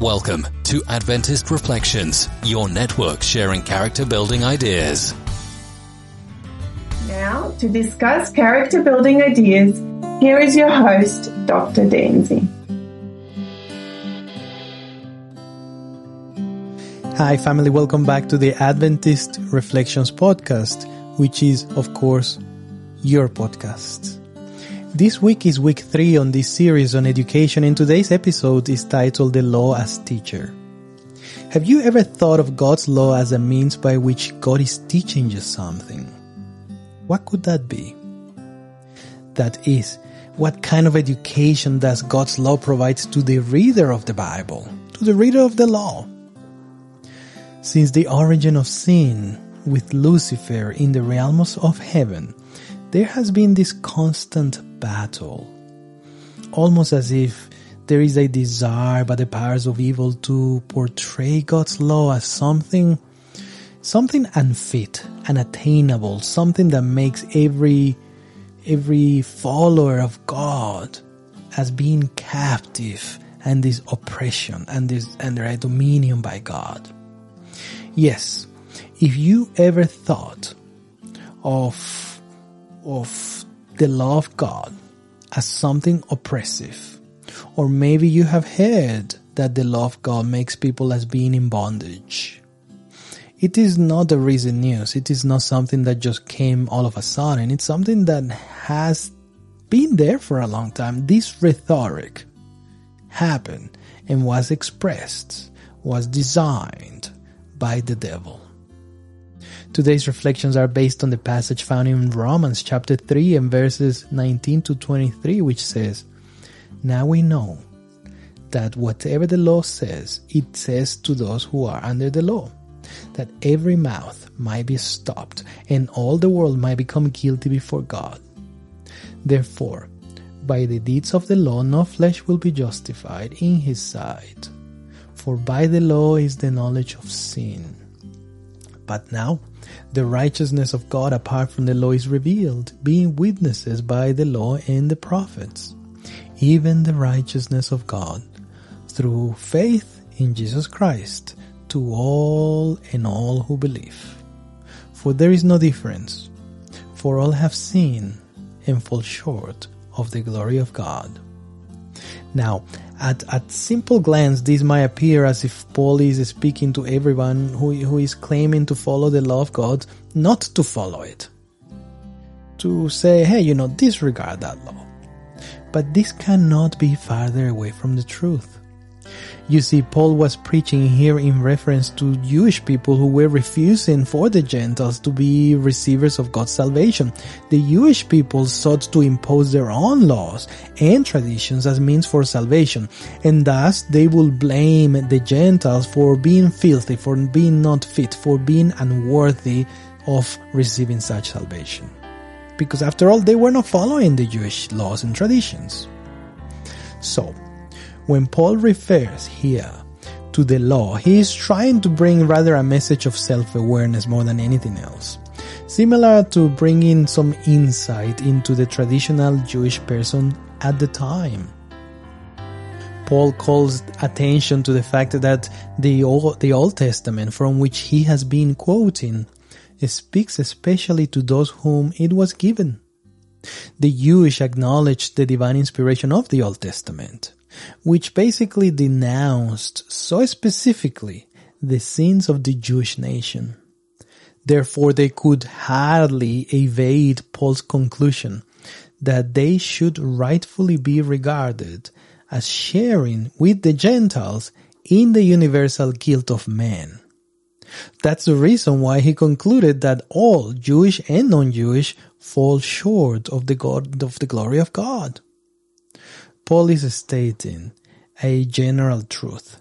Welcome to Adventist Reflections, your network sharing character building ideas. Now, to discuss character building ideas, here is your host, Dr. Danzy. Hi, family. Welcome back to the Adventist Reflections podcast, which is, of course, your podcast. This week is week three on this series on education and today's episode is titled The Law as Teacher. Have you ever thought of God's law as a means by which God is teaching you something? What could that be? That is, what kind of education does God's law provide to the reader of the Bible, to the reader of the law? Since the origin of sin with Lucifer in the realms of heaven, there has been this constant battle. Almost as if there is a desire by the powers of evil to portray God's law as something, something unfit, unattainable, something that makes every, every follower of God as being captive and this oppression and this, and their dominion by God. Yes, if you ever thought of of the law of God as something oppressive. Or maybe you have heard that the law of God makes people as being in bondage. It is not a recent news. It is not something that just came all of a sudden. It's something that has been there for a long time. This rhetoric happened and was expressed, was designed by the devil. Today's reflections are based on the passage found in Romans chapter 3 and verses 19 to 23, which says, Now we know that whatever the law says, it says to those who are under the law, that every mouth might be stopped and all the world might become guilty before God. Therefore, by the deeds of the law, no flesh will be justified in his sight. For by the law is the knowledge of sin. But now, the righteousness of God apart from the law is revealed, being witnesses by the law and the prophets, even the righteousness of God through faith in Jesus Christ to all and all who believe. For there is no difference, for all have sinned and fall short of the glory of God. Now, at, at simple glance, this might appear as if Paul is speaking to everyone who, who is claiming to follow the law of God, not to follow it. To say, hey, you know, disregard that law. But this cannot be farther away from the truth. You see, Paul was preaching here in reference to Jewish people who were refusing for the Gentiles to be receivers of God's salvation. The Jewish people sought to impose their own laws and traditions as means for salvation, and thus they will blame the Gentiles for being filthy, for being not fit, for being unworthy of receiving such salvation. Because after all, they were not following the Jewish laws and traditions. So, when Paul refers here to the law, he is trying to bring rather a message of self-awareness more than anything else. Similar to bringing some insight into the traditional Jewish person at the time. Paul calls attention to the fact that the Old, the Old Testament from which he has been quoting speaks especially to those whom it was given. The Jewish acknowledged the divine inspiration of the Old Testament which basically denounced so specifically the sins of the Jewish nation. Therefore, they could hardly evade Paul's conclusion that they should rightfully be regarded as sharing with the Gentiles in the universal guilt of man. That's the reason why he concluded that all Jewish and non-Jewish fall short of the God of the glory of God. Paul is stating a general truth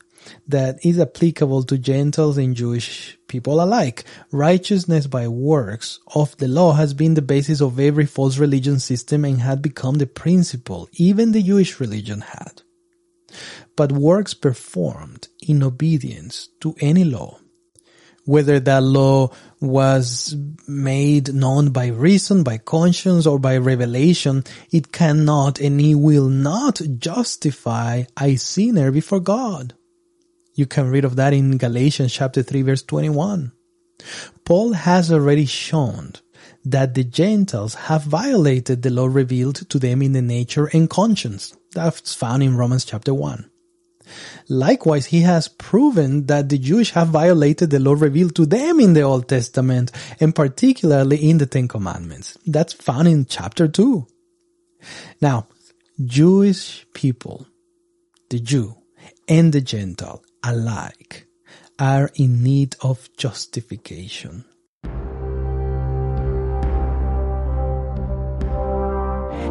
that is applicable to Gentiles and Jewish people alike. Righteousness by works of the law has been the basis of every false religion system and had become the principle even the Jewish religion had. But works performed in obedience to any law whether that law was made known by reason, by conscience, or by revelation, it cannot and it will not justify a sinner before God. You can read of that in Galatians chapter 3 verse 21. Paul has already shown that the Gentiles have violated the law revealed to them in the nature and conscience. That's found in Romans chapter 1. Likewise, he has proven that the Jewish have violated the law revealed to them in the Old Testament, and particularly in the Ten Commandments. That's found in chapter 2. Now, Jewish people, the Jew and the Gentile alike, are in need of justification.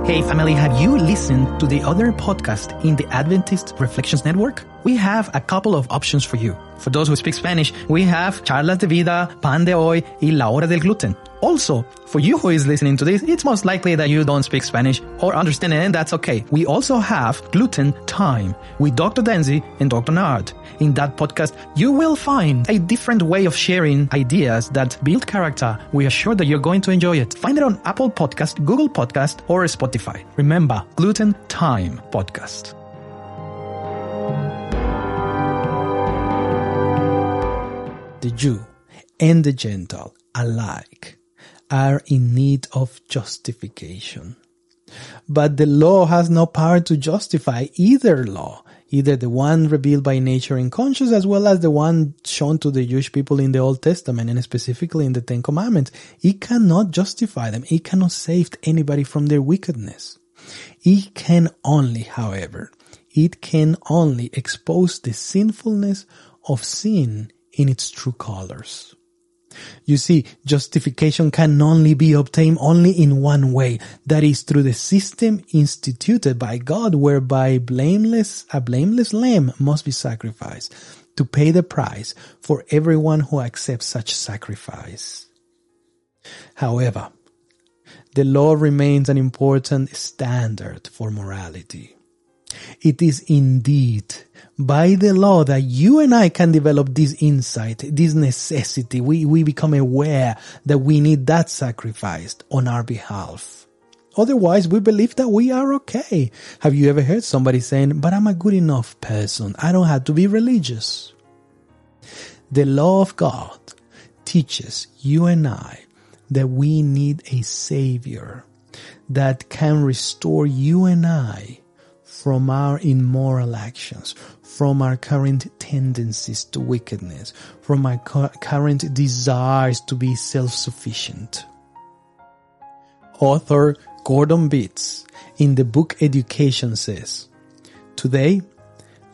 Hey family, have you listened to the other podcast in the Adventist Reflections Network? We have a couple of options for you. For those who speak Spanish, we have Charlas de Vida, Pan de Hoy, y La Hora del Gluten. Also, for you who is listening to this, it's most likely that you don't speak Spanish or understand it, and that's okay. We also have Gluten Time with Dr. Denzi and Dr. Nard. In that podcast, you will find a different way of sharing ideas that build character. We are sure that you're going to enjoy it. Find it on Apple Podcast, Google Podcast, or Spotify. Remember, Gluten Time Podcast. The Jew and the Gentile alike are in need of justification. But the law has no power to justify either law, either the one revealed by nature and conscience as well as the one shown to the Jewish people in the Old Testament and specifically in the Ten Commandments. It cannot justify them. It cannot save anybody from their wickedness. It can only, however, it can only expose the sinfulness of sin in its true colors. You see, justification can only be obtained only in one way. That is through the system instituted by God whereby blameless, a blameless lamb must be sacrificed to pay the price for everyone who accepts such sacrifice. However, the law remains an important standard for morality. It is indeed by the law that you and I can develop this insight, this necessity. We, we become aware that we need that sacrificed on our behalf. Otherwise, we believe that we are okay. Have you ever heard somebody saying, but I'm a good enough person. I don't have to be religious. The law of God teaches you and I that we need a savior that can restore you and I from our immoral actions, from our current tendencies to wickedness, from our current desires to be self-sufficient. Author Gordon Bitts in the book Education says, Today,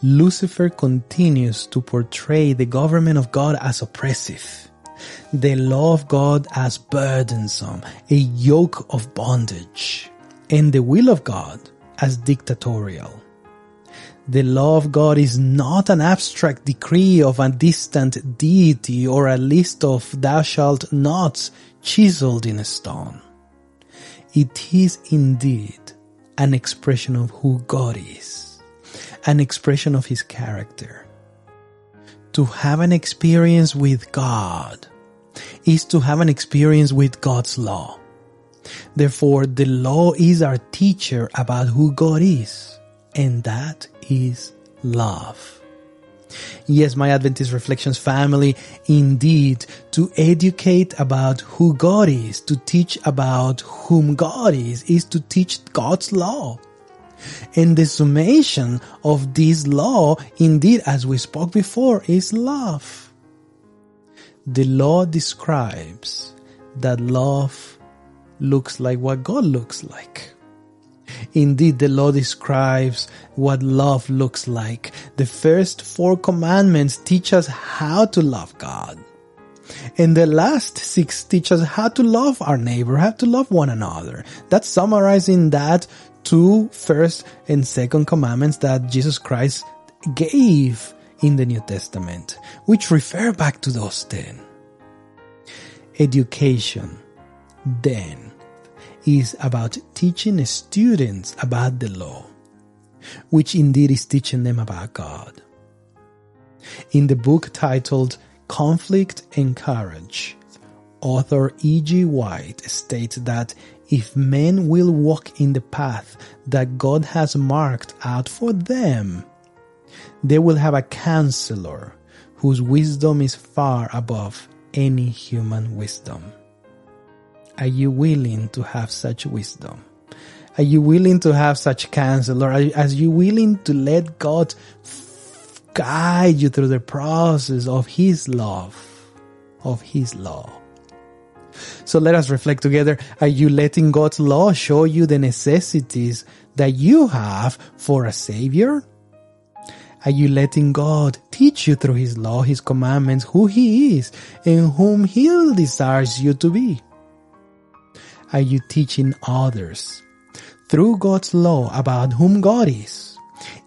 Lucifer continues to portray the government of God as oppressive, the law of God as burdensome, a yoke of bondage, and the will of God as dictatorial. The law of God is not an abstract decree of a distant deity or a list of thou shalt nots chiseled in a stone. It is indeed an expression of who God is, an expression of his character. To have an experience with God is to have an experience with God's law. Therefore, the law is our teacher about who God is, and that is love. Yes, my Adventist Reflections family, indeed, to educate about who God is, to teach about whom God is, is to teach God's law. And the summation of this law, indeed, as we spoke before, is love. The law describes that love looks like what God looks like. Indeed, the law describes what love looks like. The first four commandments teach us how to love God. And the last six teach us how to love our neighbor, how to love one another. That's summarizing that two first and second commandments that Jesus Christ gave in the New Testament, which refer back to those ten. Education, then, is about teaching students about the law, which indeed is teaching them about God. In the book titled Conflict and Courage, author E.G. White states that if men will walk in the path that God has marked out for them, They will have a counselor whose wisdom is far above any human wisdom. Are you willing to have such wisdom? Are you willing to have such counselor? Are, are you willing to let God guide you through the process of His love, of His law? So let us reflect together. Are you letting God's law show you the necessities that you have for a savior? Are you letting God teach you through His law, His commandments, who He is and whom He desires you to be? Are you teaching others through God's law about whom God is?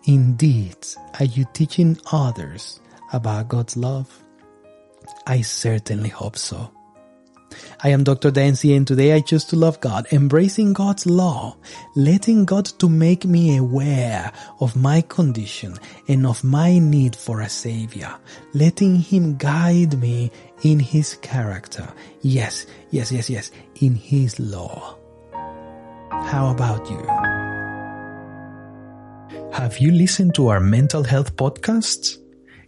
Indeed, are you teaching others about God's love? I certainly hope so. I am Dr. Dancy and today I choose to love God, embracing God's law, letting God to make me aware of my condition and of my need for a savior, letting Him guide me in His character. Yes, yes, yes, yes, in His law. How about you? Have you listened to our mental health podcasts?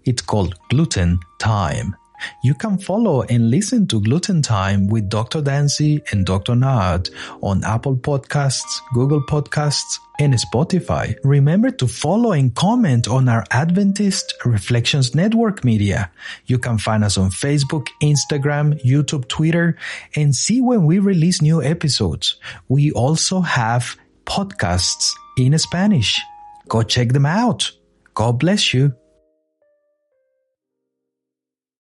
It's called Gluten Time. You can follow and listen to Gluten Time with Dr. Dancy and Dr. Nard on Apple Podcasts, Google Podcasts, and Spotify. Remember to follow and comment on our Adventist Reflections Network media. You can find us on Facebook, Instagram, YouTube, Twitter, and see when we release new episodes. We also have podcasts in Spanish. Go check them out. God bless you.